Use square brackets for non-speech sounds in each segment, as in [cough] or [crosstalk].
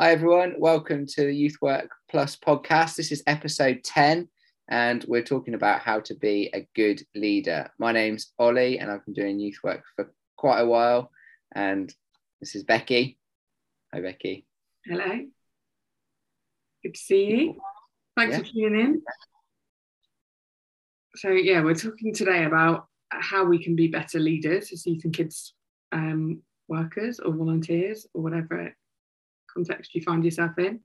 Hi, everyone. Welcome to the Youth Work Plus podcast. This is episode 10, and we're talking about how to be a good leader. My name's Olly, and I've been doing youth work for quite a while. And this is Becky. Hi, Becky. Hello. Good to see you. Thanks Yeah. for tuning in. So, yeah, we're talking today about how we can be better leaders as youth and kids um, workers or volunteers or whatever context you find yourself in.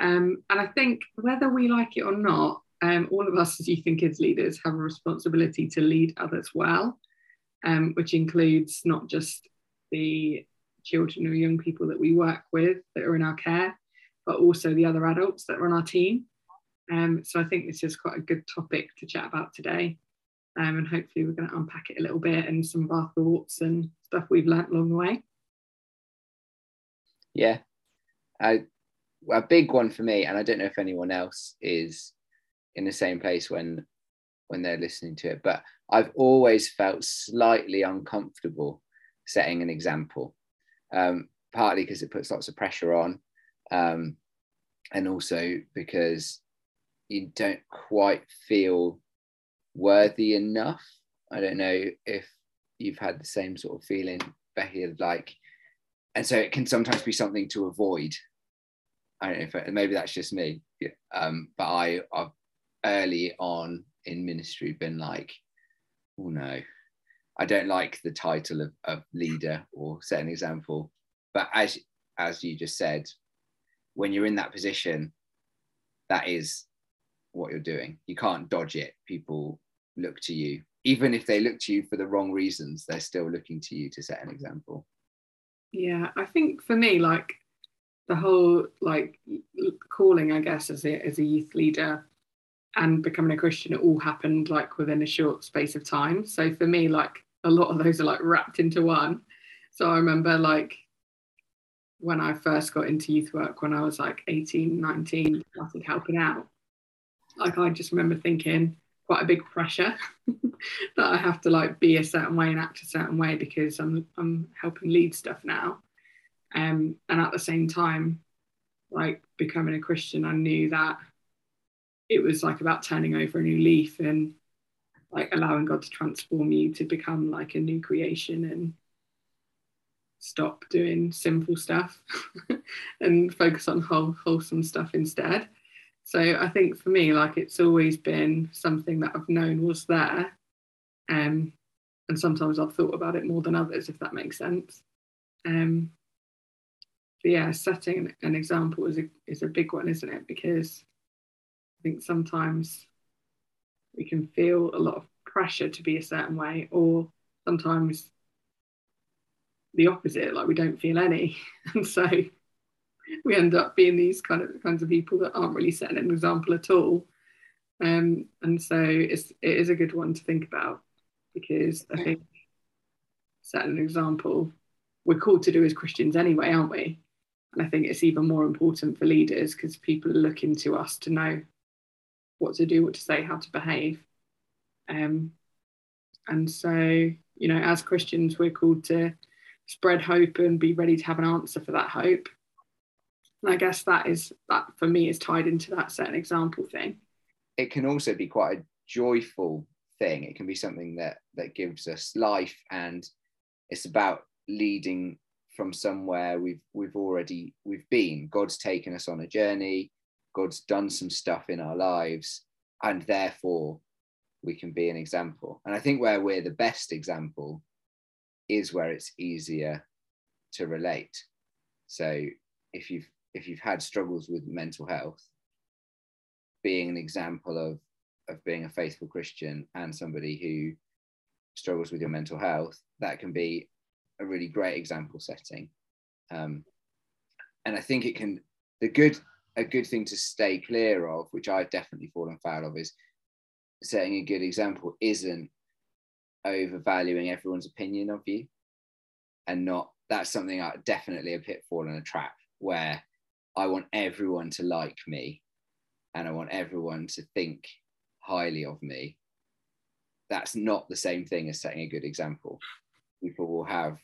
Um, and I think whether we like it or not, um, all of us as youth and kids leaders have a responsibility to lead others well, um, which includes not just the children or young people that we work with that are in our care, but also the other adults that are on our team. Um, so I think this is quite a good topic to chat about today. Um, and hopefully we're going to unpack it a little bit and some of our thoughts and stuff we've learnt along the way. Yeah. I, a big one for me, and I don't know if anyone else is in the same place when when they're listening to it, but I've always felt slightly uncomfortable setting an example. Um, partly because it puts lots of pressure on, um, and also because you don't quite feel worthy enough. I don't know if you've had the same sort of feeling, Becky, like, and so it can sometimes be something to avoid. I don't know if maybe that's just me, um, but I, I've early on in ministry been like, oh no, I don't like the title of, of leader or set an example. But as as you just said, when you're in that position, that is what you're doing. You can't dodge it. People look to you. Even if they look to you for the wrong reasons, they're still looking to you to set an example. Yeah, I think for me, like the whole like calling, I guess, as a as a youth leader and becoming a Christian, it all happened like within a short space of time. So for me, like a lot of those are like wrapped into one. So I remember like when I first got into youth work when I was like 18, 19, started helping out. Like I just remember thinking quite a big pressure [laughs] that I have to like be a certain way and act a certain way because I'm I'm helping lead stuff now. Um, and at the same time, like becoming a Christian, I knew that it was like about turning over a new leaf and like allowing God to transform you to become like a new creation and stop doing sinful stuff [laughs] and focus on whole, wholesome stuff instead. So I think for me, like it's always been something that I've known was there. Um, and sometimes I've thought about it more than others, if that makes sense. Um, but yeah, setting an example is a, is a big one, isn't it? Because I think sometimes we can feel a lot of pressure to be a certain way, or sometimes the opposite, like we don't feel any. [laughs] And so we end up being these kind of kinds of people that aren't really setting an example at all. Um, and so it's it is a good one to think about because I think setting an example we're called to do as Christians anyway, aren't we? And I think it's even more important for leaders because people are looking to us to know what to do, what to say, how to behave. Um, and so, you know, as Christians, we're called to spread hope and be ready to have an answer for that hope. And I guess that is that for me is tied into that set an example thing. It can also be quite a joyful thing. It can be something that that gives us life, and it's about leading from somewhere we've we've already we've been. God's taken us on a journey. God's done some stuff in our lives, and therefore we can be an example. And I think where we're the best example is where it's easier to relate. So if you've if you've had struggles with mental health, being an example of of being a faithful Christian and somebody who struggles with your mental health, that can be a really great example setting. Um, and I think it can the good a good thing to stay clear of, which I've definitely fallen foul of, is setting a good example isn't overvaluing everyone's opinion of you and not that's something I definitely a pitfall and a trap where I want everyone to like me and I want everyone to think highly of me. That's not the same thing as setting a good example. People will have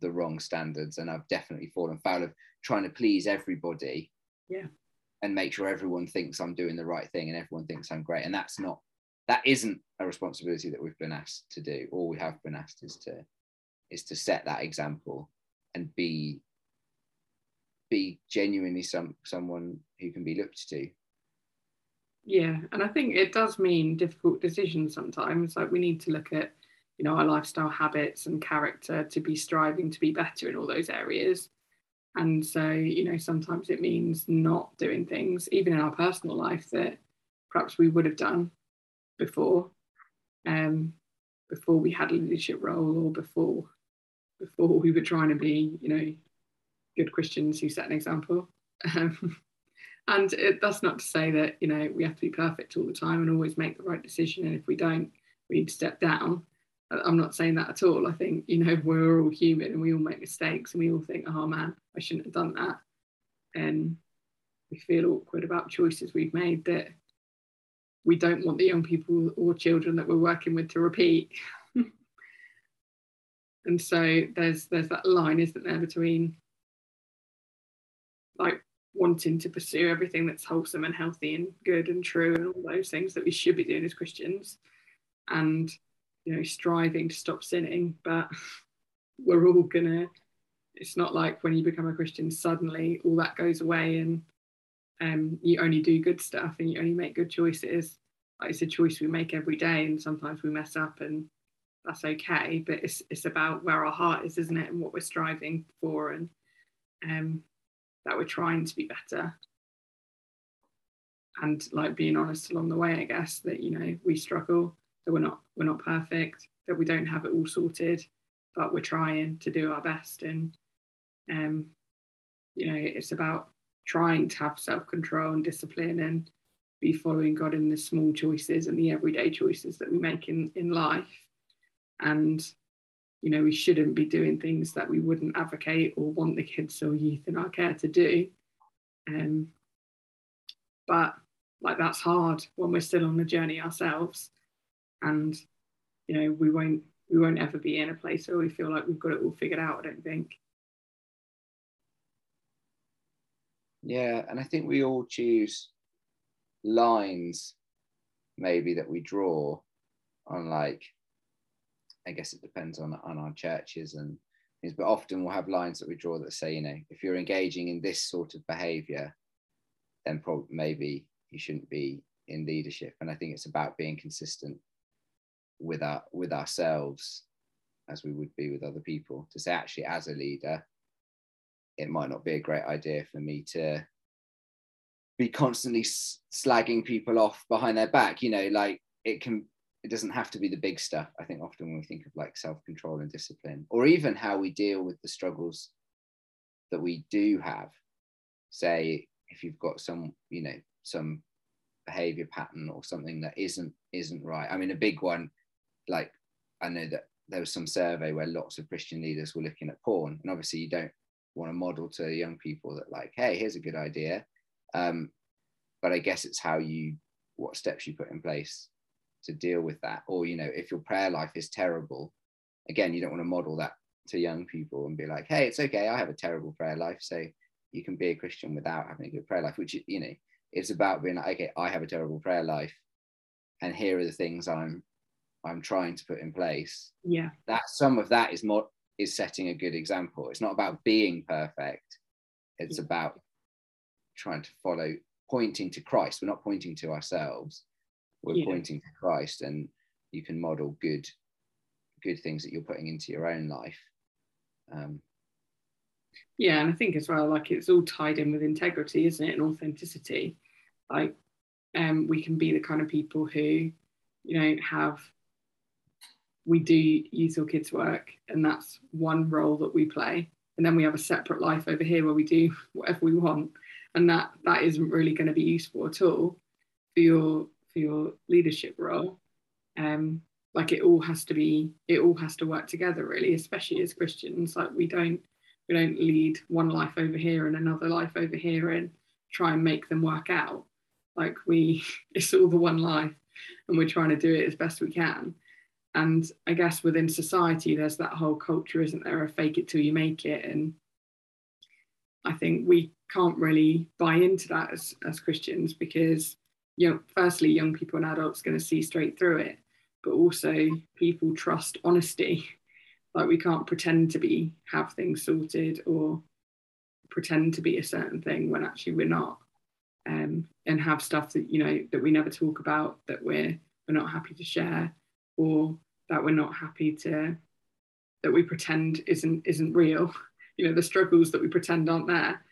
the wrong standards and I've definitely fallen foul of trying to please everybody. Yeah. And make sure everyone thinks I'm doing the right thing and everyone thinks I'm great. And that's not that isn't a responsibility that we've been asked to do. All we have been asked is to is to set that example and be be genuinely some someone who can be looked to yeah and i think it does mean difficult decisions sometimes like we need to look at you know our lifestyle habits and character to be striving to be better in all those areas. And so you know sometimes it means not doing things even in our personal life that perhaps we would have done before um before we had a leadership role or before before we were trying to be you know good christians who set an example. Um, [laughs] and it, that's not to say that you know we have to be perfect all the time and always make the right decision. And if we don't we need to step down i'm not saying that at all. I think you know [laughs] we're all human and we all make mistakes and we all think oh man i shouldn't have done that. And we feel awkward about choices we've made that we don't want the young people or children that we're working with to repeat. [laughs] And so there's there's that line isn't there between like wanting to pursue everything that's wholesome and healthy and good and true and all those things that we should be doing as Christians and you know striving to stop sinning but [laughs] we're all gonna it's not like when you become a Christian suddenly all that goes away and um, you only do good stuff and you only make good choices. Like it's a choice we make every day and sometimes we mess up and that's okay but it's it's about where our heart is isn't it and what we're striving for and um that we're trying to be better. And like being honest along the way i guess that you know we struggle that we're not we're not perfect that we don't have it all sorted but we're trying to do our best. And um you know it's about trying to have self-control and discipline and be following god in the small choices and the everyday choices that we make in in life. And you know we shouldn't be doing things that we wouldn't advocate or want the kids or youth in our care to do. Um, but like that's hard when we're still on the journey ourselves and you know we won't we won't ever be in a place where we feel like we've got it all figured out i don't think yeah and i think we all choose lines maybe that we draw on like I guess it depends on on our churches and things, but often we'll have lines that we draw that say, you know, if you're engaging in this sort of behaviour, then probably maybe you shouldn't be in leadership. And I think it's about being consistent with our with ourselves as we would be with other people to say actually as a leader it might not be a great idea for me to be constantly slagging people off behind their back you know like it can it doesn't have to be the big stuff. I think often when we think of like self control and discipline, or even how we deal with the struggles that we do have, say, if you've got some, you know, some behavior pattern or something that isn't isn't right. I mean, a big one, like I know that there was some survey where lots of Christian leaders were looking at porn, and obviously you don't want to model to young people that like, hey, here's a good idea. Um, but I guess it's how you what steps you put in place to deal with that or you know if your prayer life is terrible again you don't want to model that to young people and be like hey it's okay i have a terrible prayer life so you can be a christian without having a good prayer life which you know it's about being like okay i have a terrible prayer life and here are the things i'm i'm trying to put in place yeah. that some of that is more is setting a good example. It's not about being perfect. It's yeah. about trying to follow pointing to christ. We're not pointing to ourselves. We're yeah. pointing to Christ and you can model good good things that you're putting into your own life. Um, yeah and i think as well like it's all tied in with integrity isn't it and authenticity? Like um, we can be the kind of people who you know have we do youth or kids work and that's one role that we play. And then we have a separate life over here where we do whatever we want. And that that isn't really going to be useful at all for your for your leadership role. Um like it all has to be it all has to work together really especially as christians. Like we don't we don't lead one life over here and another life over here and try and make them work out. Like we [laughs] it's all the one life and we're trying to do it as best we can and I guess within society, there's that whole culture, isn't there, of fake it till you make it. And I think we can't really buy into that as, as Christians because, you know, firstly, young people and adults going to see straight through it, but also people trust honesty. [laughs] Like we can't pretend to be have things sorted or pretend to be a certain thing when actually we're not. Um, and have stuff that you know that we never talk about that we're we're not happy to share or that we're not happy to that we pretend isn't isn't real. [laughs] You know the struggles that we pretend aren't there.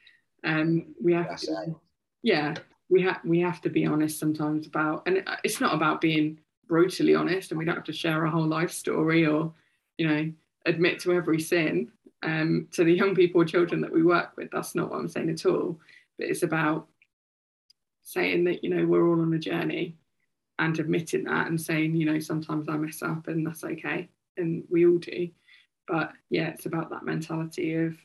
Um we have to, yeah we have we have to be honest sometimes about and it's not about being brutally honest and we don't have to share our whole life story or you know admit to every sin. Um to the young people or children that we work with that's not what i'm saying at all. But it's about saying that you know we're all on a journey and admitting that and saying, you know, sometimes I mess up and that's okay. And we all do. But yeah, it's about that mentality of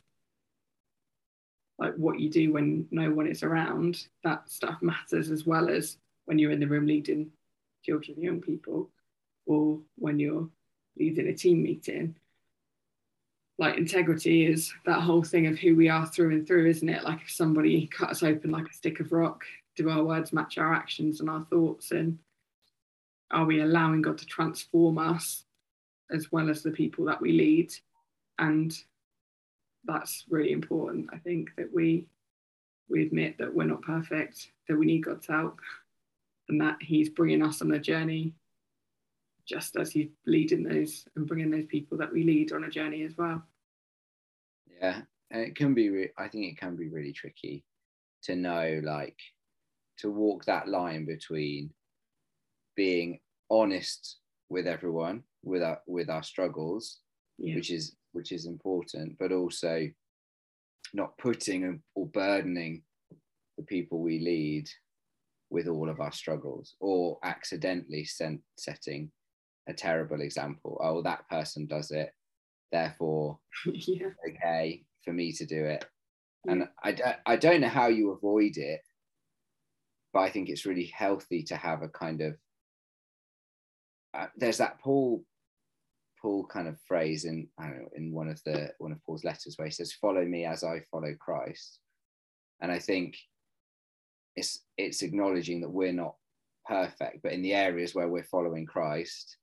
like what you do when no one is around. That stuff matters as well as when you're in the room leading children young people or when you're leading a team meeting. Like integrity is that whole thing of who we are through and through, isn't it? Like if somebody cut us open like a stick of rock, do our words match our actions and our thoughts? And are we allowing God to transform us as well as the people that we lead? And that's really important. I think that we we admit that we're not perfect, that we need God's help, and that He's bringing us on a journey, just as He's leading those and bringing those people that we lead on a journey as well. Yeah, and it can be. Re- I think it can be really tricky to know, like, to walk that line between being honest with everyone with our with our struggles yeah. which is which is important but also not putting or burdening the people we lead with all of our struggles or accidentally sent, setting a terrible example oh that person does it therefore [laughs] yeah. okay for me to do it yeah. and I, don't, I don't know how you avoid it but i think it's really healthy to have a kind of uh, there's that Paul Paul kind of phrase in I don't know in one of the one of Paul's letters where he says, "Follow me as I follow Christ," and I think it's it's acknowledging that we're not perfect, but in the areas where we're following Christ,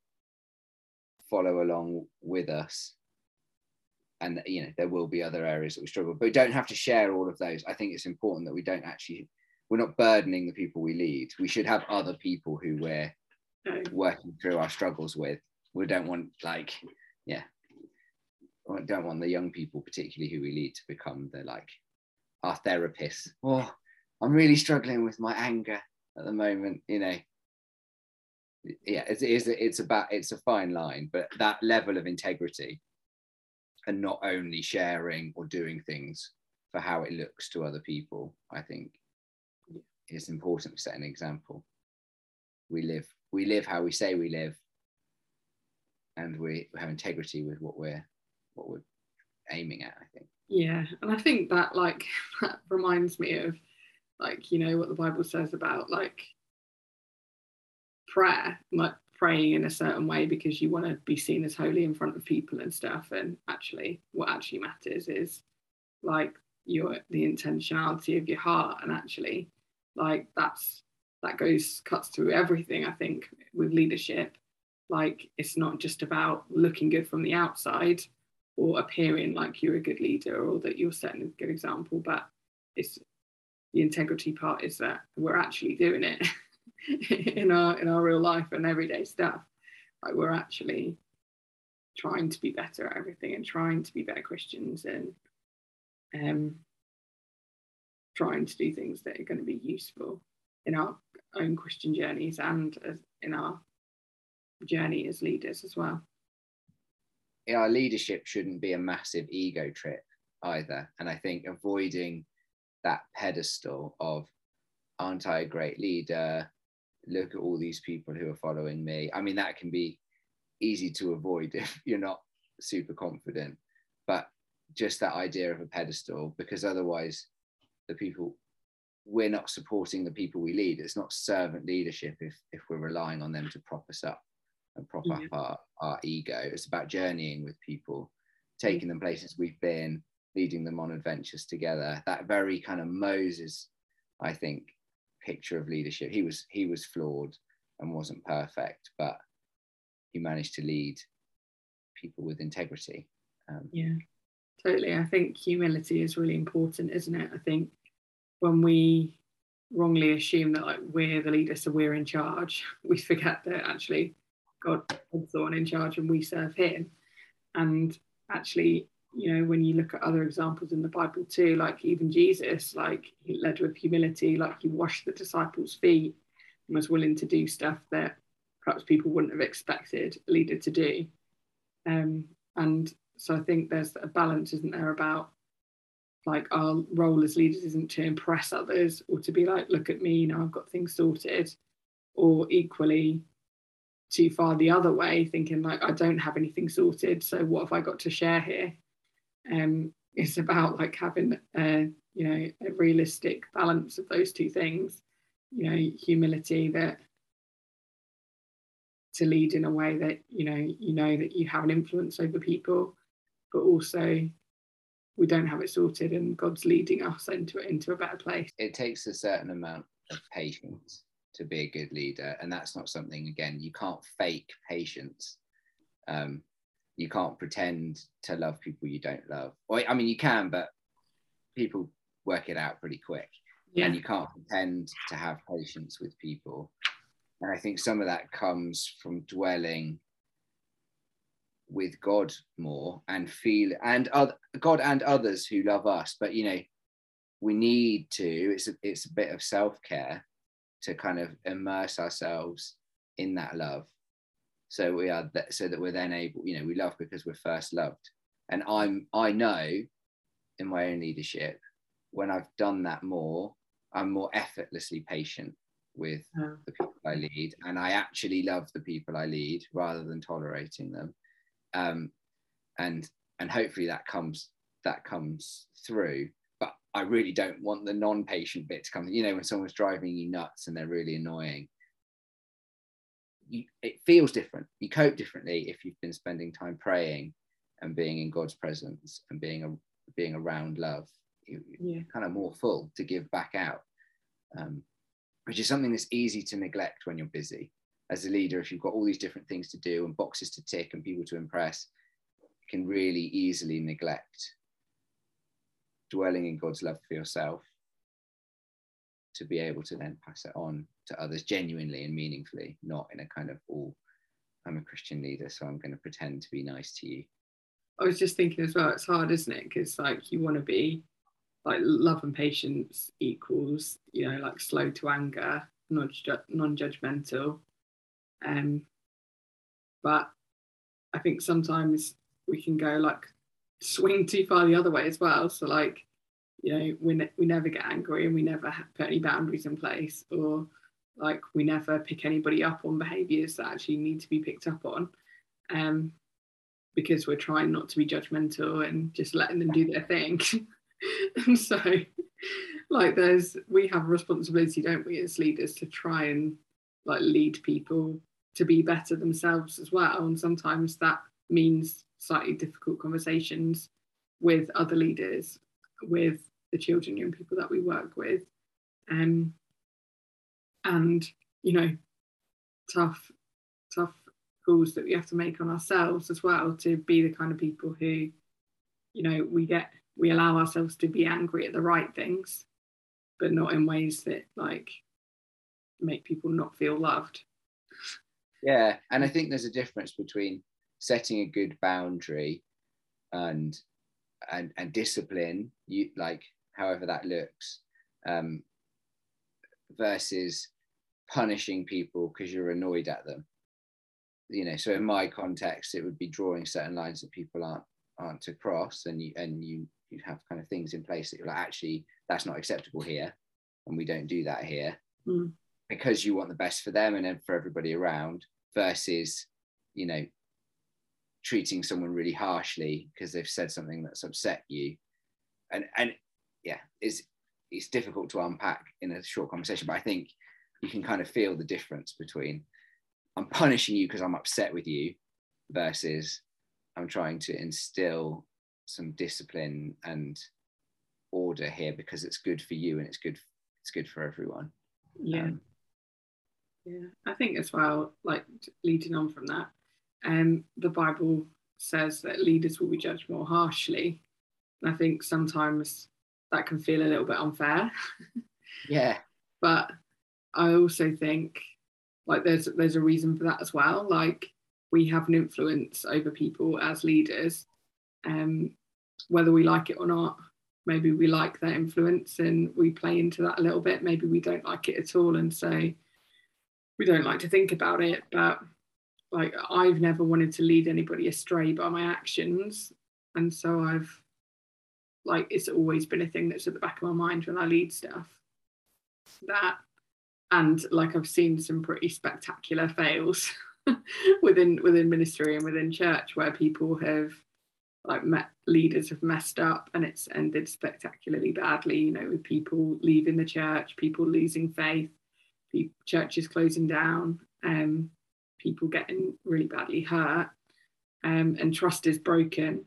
follow along with us. And you know there will be other areas that we struggle, but we don't have to share all of those. I think it's important that we don't actually we're not burdening the people we lead. We should have other people who we're Mm. working through our struggles with. We don't want like, yeah, we don't want the young people, particularly who we lead, to become the like our therapists. Oh, I'm really struggling with my anger at the moment. You know, yeah, it is. It's about it's a fine line, but that level of integrity and not only sharing or doing things for how it looks to other people, I think is important to set an example. We live we live how we say we live. And we have integrity with what we're what we're aiming at i think. Yeah and i think that like [laughs] that reminds me of like you know what the bible says about like prayer like praying in a certain way because you want to be seen as holy in front of people and stuff. And actually what actually matters is like your the intentionality of your heart. And actually like that's that goes cuts through everything i think with leadership. Like it's not just about looking good from the outside or appearing like you're a good leader or that you're setting a good example but it's the integrity part is that we're actually doing it [laughs] in our in our real life and everyday stuff. Like we're actually trying to be better at everything and trying to be better christians and um trying to do things that are going to be useful in our own Christian journeys and as in our journey as leaders as well. Yeah, our leadership shouldn't be a massive ego trip either. And I think avoiding that pedestal of, aren't I a great leader? Look at all these people who are following me. I mean, that can be easy to avoid [laughs] if you're not super confident. But just that idea of a pedestal, because otherwise the people we're not supporting the people we lead. It's not servant leadership if if we're relying on them to prop us up and prop up our, our ego. It's about journeying with people, taking them places we've been, leading them on adventures together. That very kind of Moses, I think, picture of leadership. He was he was flawed and wasn't perfect, but he managed to lead people with integrity. Um, yeah, totally. I think humility is really important, isn't it? I think when we wrongly assume that like we're the leader, so we're in charge, [laughs] we forget that actually God is the one in charge and we serve Him. And actually, you know, when you look at other examples in the Bible too, like even Jesus, like he led with humility, like he washed the disciples' feet and was willing to do stuff that perhaps people wouldn't have expected a leader to do. Um, and so I think there's a balance, isn't there, about like our role as leaders isn't to impress others or to be like, look at me, you know, I've got things sorted, or equally too far the other way, thinking like I don't have anything sorted, so what have I got to share here? Um, it's about like having a you know a realistic balance of those two things, you know, humility that to lead in a way that you know you know that you have an influence over people, but also we don't have it sorted and God's leading us into into a better place. It takes a certain amount of patience to be a good leader, and that's not something again you can't fake patience. Um, you can't pretend to love people you don't love. Or I mean, you can, but people work it out pretty quick. Yeah. And you can't pretend to have patience with people. And I think some of that comes from dwelling with God more and feel and other, God and others who love us. But you know, we need to. It's a, it's a bit of self care to kind of immerse ourselves in that love. So we are that, so that we're then able. You know, we love because we're first loved. And I'm I know in my own leadership when I've done that more, I'm more effortlessly patient with oh. the people I lead, and I actually love the people I lead rather than tolerating them um, and and hopefully that comes that comes through. But I really don't want the non-patient bit to come. You know, when someone's driving you nuts and they're really annoying, you, it feels different. You cope differently if you've been spending time praying and being in God's presence and being a, being around love. You, yeah. kind of more full to give back out, um, which is something that's easy to neglect when you're busy as a leader, if you've got all these different things to do and boxes to tick and people to impress, can really easily neglect dwelling in God's love for yourself to be able to then pass it on to others genuinely and meaningfully, not in a kind of all, I'm a Christian leader, so I'm going to pretend to be nice to you. I was just thinking as well, it's hard, isn't it? Because like you want to be like love and patience equals, you know, like slow to anger, non-judgmental, um, but I think sometimes we can go like swing too far the other way as well. So like, you know, we, ne- we never get angry and we never put any boundaries in place or like we never pick anybody up on behaviors that actually need to be picked up on um, because we're trying not to be judgmental and just letting them do their thing. and [laughs] so like there's we have a responsibility don't we as leaders to try and like lead people to be better themselves as well. And sometimes that means slightly difficult conversations with other leaders, with the children, young people that we work with. Um, and, you know, tough, tough calls that we have to make on ourselves as well to be the kind of people who, you know, we get, we allow ourselves to be angry at the right things, but not in ways that like make people not feel loved. Yeah, and I think there's a difference between setting a good boundary and and and discipline, you like however that looks, um, versus punishing people because you're annoyed at them. You know, so in my context, it would be drawing certain lines that people aren't aren't to cross, and you and you you have kind of things in place that you're like, actually, that's not acceptable here, and we don't do that here. Mm because you want the best for them and then for everybody around versus you know treating someone really harshly because they've said something that's upset you and and yeah it's it's difficult to unpack in a short conversation but i think you can kind of feel the difference between i'm punishing you because i'm upset with you versus I'm trying to instill some discipline and order here because it's good for you and it's good it's good for everyone. Yeah. Um, yeah. I think as well, like leading on from that, um, the Bible says that leaders will be judged more harshly. And I think sometimes that can feel a little bit unfair. [laughs] Yeah. but I also think like there's there's a reason for that as well. Like we have an influence over people as leaders, um, whether we like it or not. Maybe we like that influence and we play into that a little bit. Maybe we don't like it at all, and so we don't like to think about it. But like I've never wanted to lead anybody astray by my actions, and so I've like it's always been a thing that's at the back of my mind when I lead stuff. That and like I've seen some pretty spectacular fails [laughs] within within ministry and within church where people have like met leaders have messed up and it's ended spectacularly badly you know with people leaving the church people losing faith churches closing down um people getting really badly hurt um and trust is broken.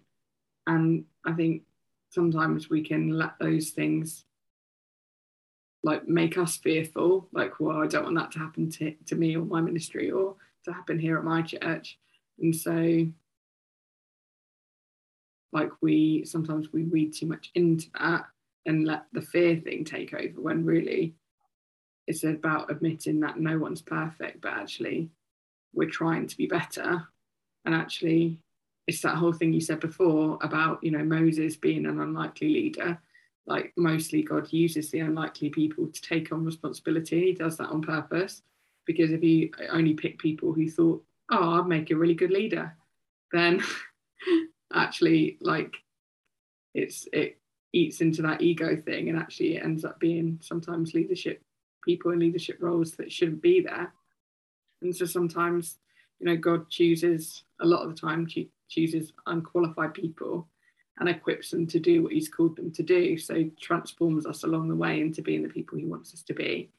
And i think sometimes we can let those things like make us fearful like well i don't want that to happen to, to me or my ministry or to happen here at my church. And so like we sometimes we read too much into that and let the fear thing take over when really it's about admitting that no one's perfect but actually we're trying to be better and actually it's that whole thing you said before about you know moses being an unlikely leader like mostly God uses the unlikely people to take on responsibility. He does that on purpose because if he only picked people who thought, oh, I'd make a really good leader, then [laughs] actually like it's it eats into that ego thing and actually it ends up being sometimes leadership people in leadership roles that shouldn't be there. And so sometimes, you know, God chooses a lot of the time chooses unqualified people and equips them to do what he's called them to do. So transforms us along the way into being the people he wants us to be.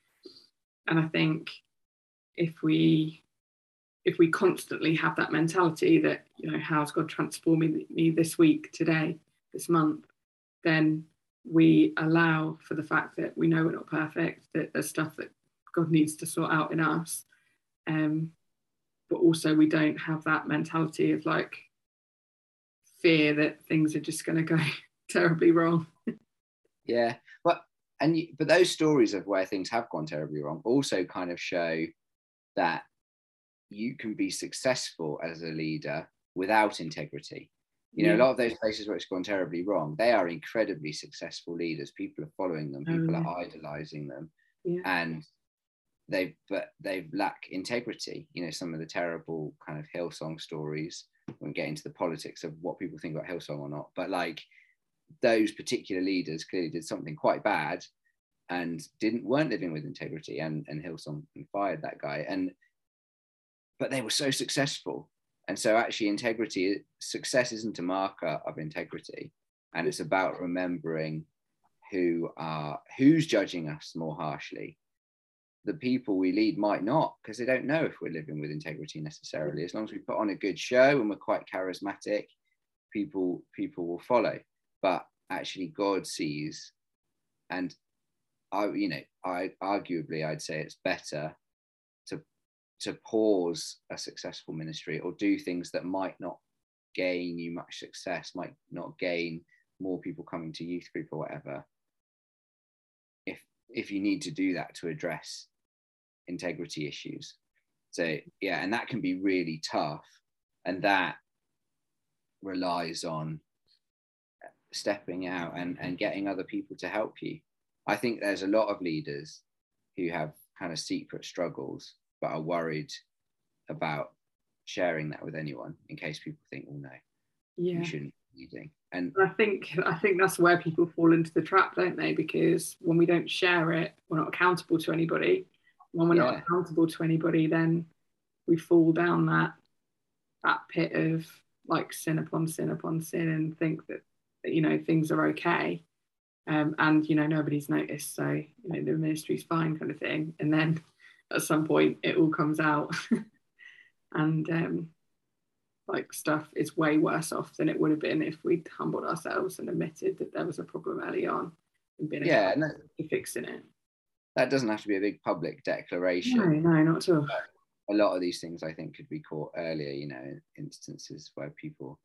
And I think if we if we constantly have that mentality that you know how's God transforming me this week, today, this month, then we allow for the fact that we know we're not perfect, that there's stuff that God needs to sort out in us. Um, but also we don't have that mentality of like fear that things are just going to go [laughs] terribly wrong. yeah, but and you, but those stories of where things have gone terribly wrong also kind of show that you can be successful as a leader without integrity. You know, yeah. a lot of those places where it's gone terribly wrong, they are incredibly successful leaders. People are following them, people yeah. are mm. idolizing them, yeah. and they but they lack integrity. You know, some of the terrible kind of Hillsong stories won't get into the politics of what people think about Hillsong or not, but like those particular leaders clearly did something quite bad and didn't weren't living with integrity and and Hillsong fired that guy and but they were so successful and so actually integrity success isn't a marker of integrity and it's about remembering who are who's judging us more harshly. The people we lead might not because they don't know if we're living with integrity necessarily. As long as we put on a good show and we're quite charismatic people people will follow. But actually god sees and i you know i arguably i'd say it's better to pause a successful ministry or do things that might not gain you much success might not gain more people coming to youth group or whatever if if you need to do that to address integrity issues. So yeah, and that can be really tough, and that relies on stepping out and, and getting other people to help you. I think there's a lot of leaders who have kind of secret struggles, but are worried about sharing that with anyone in case people think, oh no, yeah. you shouldn't be leading. And I think I think that's where people fall into the trap, don't they? Because when we don't share it, we're not accountable to anybody when we're yeah. not accountable to anybody, then we fall down that that pit of like sin upon sin upon sin and think that, that you know things are okay. Um, and you know nobody's noticed, so you know the ministry's fine, kind of thing. And then at some point, it all comes out, [laughs] and um, like stuff is way worse off than it would have been if we'd humbled ourselves and admitted that there was a problem early on and been yeah no, fixing it. That doesn't have to be a big public declaration. No, no, not at all. A lot of these things I think could be caught earlier, you know, instances where people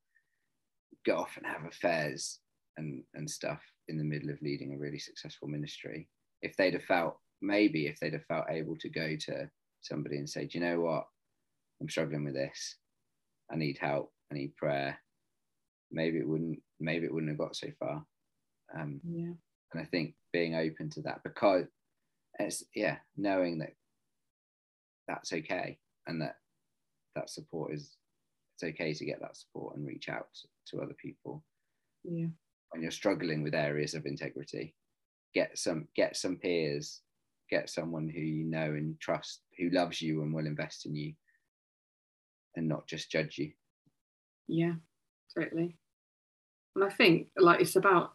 go off and have affairs and, and stuff in the middle of leading a really successful ministry. If they'd have felt, maybe if they'd have felt able to go to somebody and say, Do you know what? I'm struggling with this. I need help. I need prayer. Maybe it wouldn't. Maybe it wouldn't have got so far. Um, yeah. And I think being open to that because it's yeah, knowing that that's okay and that that support is it's okay to get that support and reach out to other people. Yeah. When you're struggling with areas of integrity, get some get some peers, get someone who you know and trust, who loves you and will invest in you, and not just judge you. Yeah, totally. And I think like it's about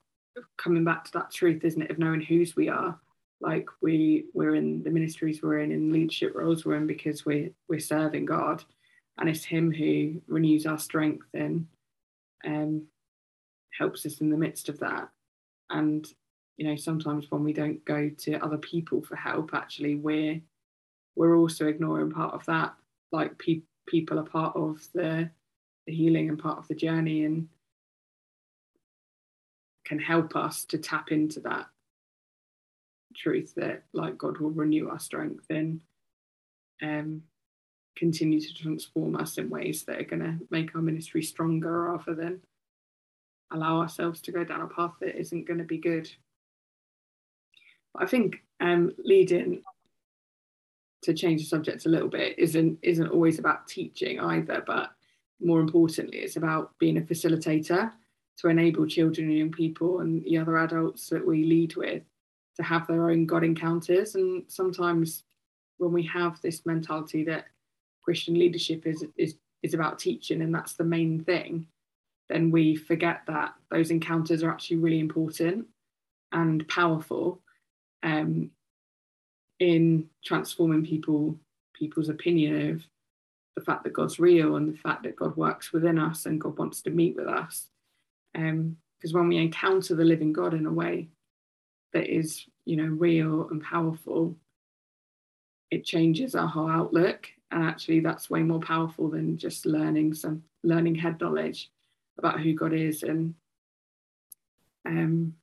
coming back to that truth, isn't it, of knowing whose we are. Like we we're in the ministries we're in, in leadership roles we're in because we're we're serving God, and it's Him who renews our strength and um, helps us in the midst of that. And you know, sometimes when we don't go to other people for help, actually we're we're also ignoring part of that. Like pe- people are part of the, the healing and part of the journey, and can help us to tap into that truth that like God will renew our strength and um, continue to transform us in ways that are going to make our ministry stronger rather than allow ourselves to go down a path that isn't going to be good. I think um, leading to change the subject a little bit isn't isn't always about teaching either, but more importantly, it's about being a facilitator to enable children and young people and the other adults that we lead with to have their own God encounters. And sometimes when we have this mentality that Christian leadership is is is about teaching and that's the main thing, then we forget that those encounters are actually really important and powerful um, in transforming people people's opinion of the fact that God's real and the fact that God works within us and God wants to meet with us. Because um, when we encounter the living God in a way that is, you know, real and powerful, it changes our whole outlook. And actually, that's way more powerful than just learning some learning head knowledge about who God is and um,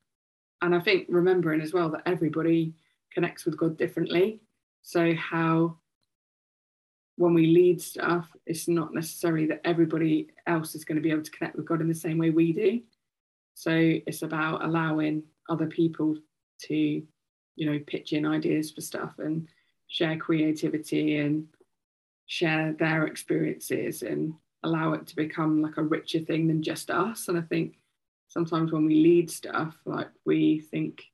and I think remembering as well that everybody connects with God differently. So how when we lead stuff, it's not necessarily that everybody else is going to be able to connect with God in the same way we do. So it's about allowing other people to, you know, pitch in ideas for stuff and share creativity and share their experiences and allow it to become like a richer thing than just us. And I think sometimes when we lead stuff, like we think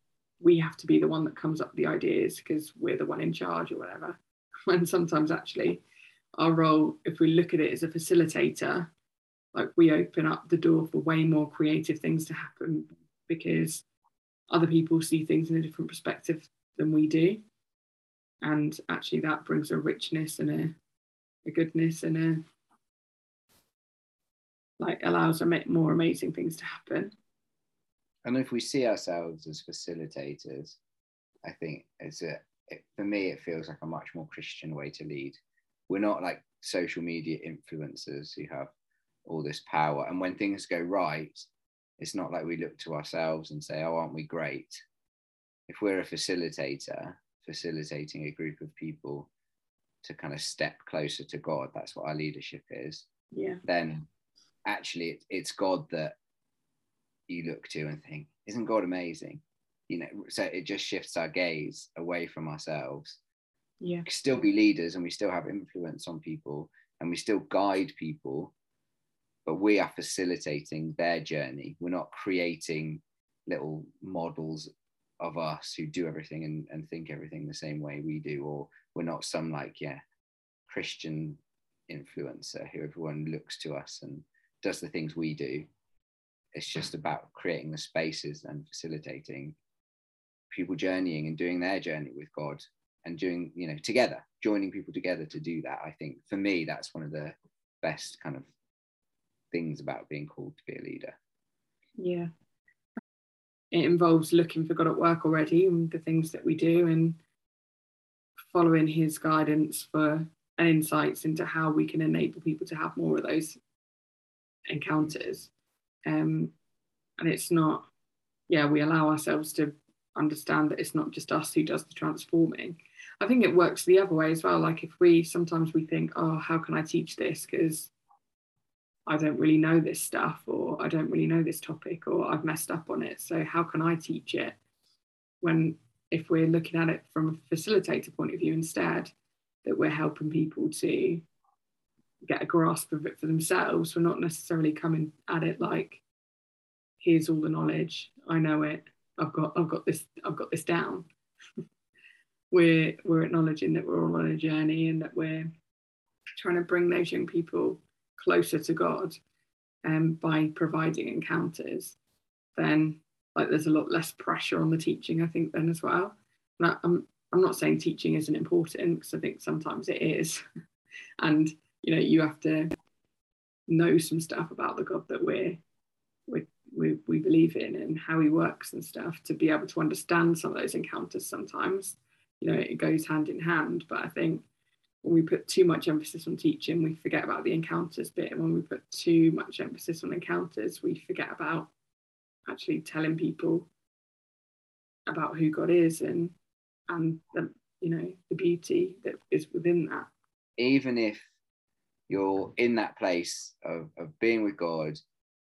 we have to be the one that comes up with the ideas because we're the one in charge or whatever. [laughs] When sometimes actually our role, if we look at it as a facilitator, like we open up the door for way more creative things to happen because other people see things in a different perspective than we do. And actually that brings a richness and a, a goodness and a like allows more amazing things to happen. And if we see ourselves as facilitators, I think it's a it, for me it feels like a much more Christian way to lead. We're not like social media influencers who have all this power. And when things go right, it's not like we look to ourselves and say, "Oh, aren't we great?" If we're a facilitator, facilitating a group of people to kind of step closer to God, that's what our leadership is. Yeah. Then actually it, it's God that you look to and think, isn't God amazing? You know, so it just shifts our gaze away from ourselves. Yeah. We still be leaders and we still have influence on people and we still guide people, but we are facilitating their journey. We're not creating little models of us who do everything and, and think everything the same way we do, or we're not some like, yeah, Christian influencer who everyone looks to us and does the things we do. It's just about creating the spaces and facilitating people journeying and doing their journey with God and doing, you know, together, joining people together to do that. I think for me, that's one of the best kind of things about being called to be a leader. Yeah. It involves looking for God at work already and the things that we do and following his guidance for and insights into how we can enable people to have more of those encounters. Um, and it's not, yeah, we allow ourselves to understand that it's not just us who does the transforming. I think it works the other way as well. Like if we sometimes we think, oh, how can I teach this? Because I don't really know this stuff, or I don't really know this topic, or I've messed up on it. So how can I teach it? When if we're looking at it from a facilitator point of view instead, that we're helping people to get a grasp of it for themselves. We're not necessarily coming at it like, here's all the knowledge, I know it, I've got I've got this, I've got this down. [laughs] we're we're acknowledging that we're all on a journey and that we're trying to bring those young people closer to God um, by providing encounters, then like there's a lot less pressure on the teaching, I think, then as well. I'm I'm not saying teaching isn't important because I think sometimes it is, [laughs] and you know you have to know some stuff about the God that we're, we we we believe in and how He works and stuff to be able to understand some of those encounters. Sometimes, you know, it goes hand in hand. But I think when we put too much emphasis on teaching, we forget about the encounters bit. And when we put too much emphasis on encounters, we forget about actually telling people about who God is and and the you know the beauty that is within that. Even if you're in that place of, of being with God,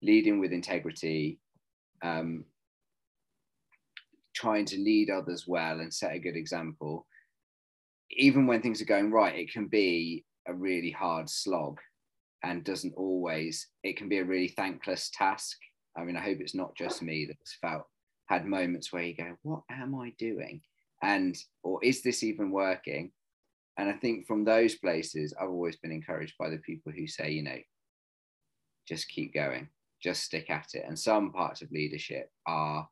leading with integrity, um, trying to lead others well and set a good example, even when things are going right, it can be a really hard slog and doesn't always, it can be a really thankless task. I mean, I hope it's not just me that's felt, had moments where you go, What am I doing? And, or is this even working? And I think from those places, I've always been encouraged by the people who say, you know, just keep going, just stick at it. And some parts of leadership are,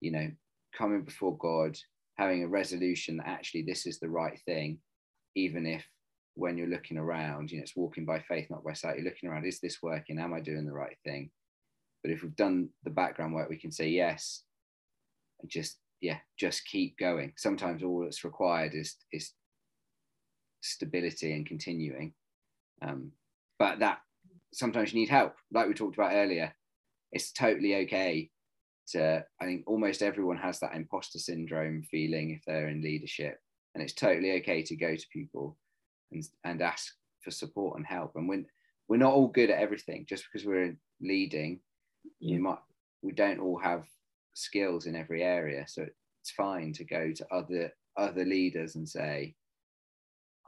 you know, coming before God, having a resolution that actually this is the right thing, even if when you're looking around, you know, it's walking by faith, not by sight. You're looking around, is this working? Am I doing the right thing? But if we've done the background work, we can say yes, and just yeah, just keep going. Sometimes all that's required is is stability and continuing. Um, but that sometimes you need help, like we talked about earlier. It's totally okay to. I think almost everyone has that imposter syndrome feeling if they're in leadership, and it's totally okay to go to people and and ask for support and help. And when we're not all good at everything, just because we're leading, yeah. you might we don't all have skills in every area. So it's fine to go to other other leaders and say,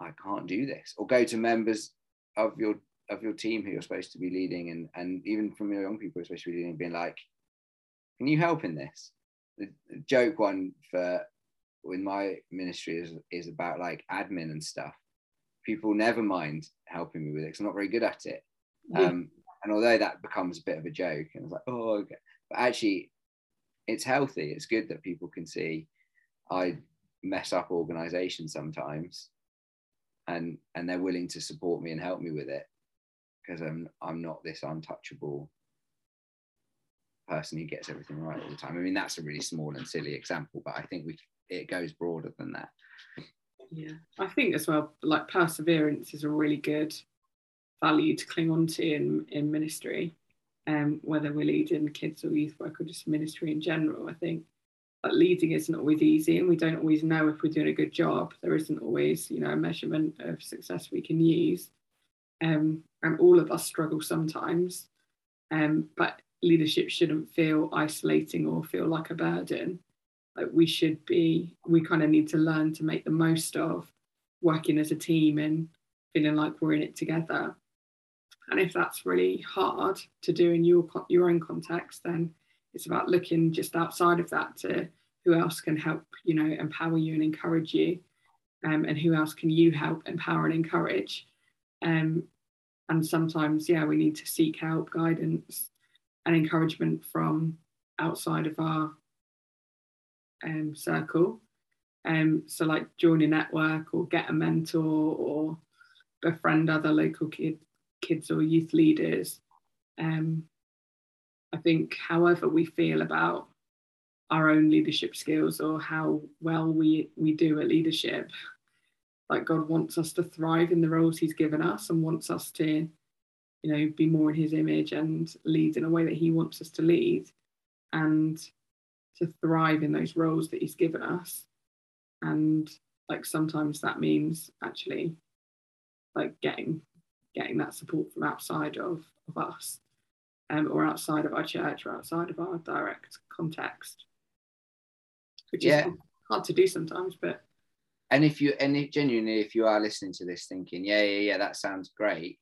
I can't do this, or go to members of your of your team who you're supposed to be leading, and and even from your young people who are supposed to be leading, being like, can you help in this? The, the joke one for with my ministry is is about like admin and stuff. People never mind helping me with it because I'm not very good at it. Yeah. Um, and although that becomes a bit of a joke, and it's like, oh, okay. But actually, it's healthy. It's good that people can see I mess up organizations sometimes and and they're willing to support me and help me with it because I'm I'm not this untouchable person who gets everything right all the time. I mean that's a really small and silly example, but I think we it goes broader than that. Yeah, I think as well, like perseverance is a really good value to cling on to in in ministry um, whether we're leading kids or youth work or just ministry in general. I think that leading isn't always easy and we don't always know if we're doing a good job. There isn't always, you know, a measurement of success we can use. Um, and all of us struggle sometimes. Um, but leadership shouldn't feel isolating or feel like a burden. Like we should be, we kind of need to learn to make the most of working as a team and feeling like we're in it together. And if that's really hard to do in your your own context, then it's about looking just outside of that to who else can help, you know, empower you and encourage you, um, and who else can you help empower and encourage. Um, and sometimes, yeah, we need to seek help, guidance, and encouragement from outside of our um, circle. Um, so, like join a network or get a mentor or befriend other local kids kids or youth leaders Um, I think, however we feel about our own leadership skills or how well we we do at leadership, like God wants us to thrive in the roles He's given us and wants us to, you know, be more in His image and lead in a way that He wants us to lead, and to thrive in those roles that He's given us, and like sometimes that means actually like getting getting that support from outside of, of us um, or outside of our church or outside of our direct context which yeah. is hard to do sometimes but and if you and if genuinely if you are listening to this thinking yeah yeah yeah that sounds great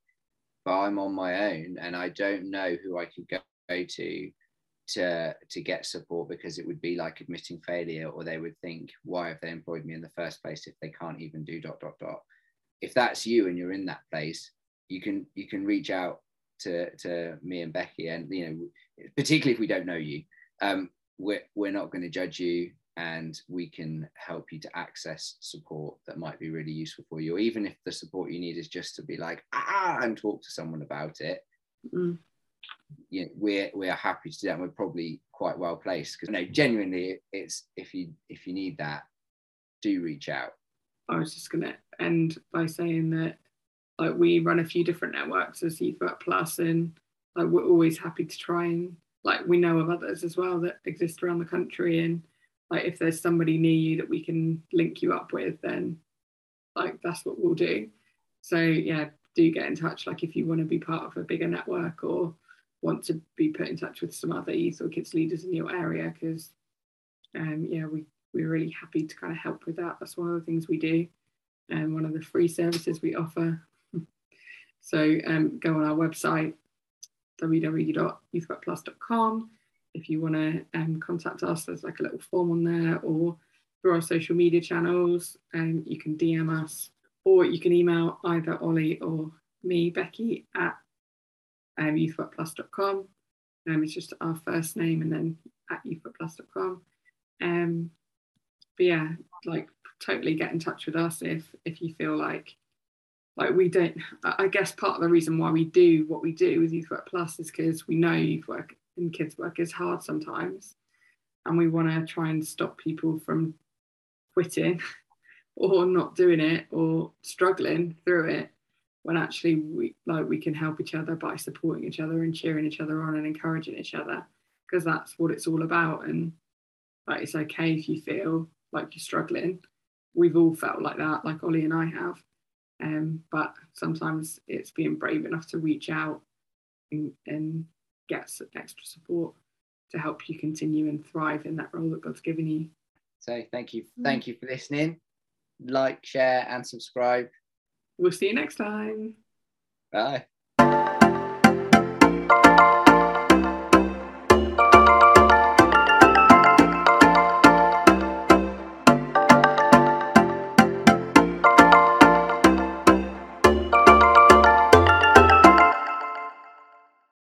but i'm on my own and i don't know who i could go to to to get support because it would be like admitting failure or they would think why have they employed me in the first place if they can't even do dot dot dot if that's you and you're in that place you can you can reach out to to me and becky and you know particularly if we don't know you um we're, we're not going to judge you and we can help you to access support that might be really useful for you or even if the support you need is just to be like ah and talk to someone about it mm you know, we're we're happy to do that. And we're probably quite well placed because you know genuinely it's if you if you need that, do reach out. I was just gonna end by saying that like we run a few different networks as Youth Work Plus and like we're always happy to try and like we know of others as well that exist around the country and like if there's somebody near you that we can link you up with then like that's what we'll do. So yeah do get in touch like if you want to be part of a bigger network or want to be put in touch with some other youth or kids leaders in your area because um, yeah we we're really happy to kind of help with that. That's one of the things we do and one of the free services we offer so um, go on our website www.youthworkplus.com if you want to um, contact us there's like a little form on there or through our social media channels and um, you can dm us or you can email either Olly or me becky at um, youthworkplus.com. Um, it's just our first name and then at youthworkplus.com. Um, but yeah, like totally get in touch with us if if you feel like like we don't. I guess part of the reason why we do what we do with Youth Work Plus is because we know youth work and kids work is hard sometimes, and we want to try and stop people from quitting [laughs] or not doing it or struggling through it when actually we like we can help each other by supporting each other and cheering each other on and encouraging each other because that's what it's all about. And like it's okay if you feel like you're struggling. We've all felt like that like Olly and i have um, but sometimes it's being brave enough to reach out and, and get extra support to help you continue and thrive in that role that god's given you so thank you thank you for listening like share and subscribe We'll see you next time. Bye.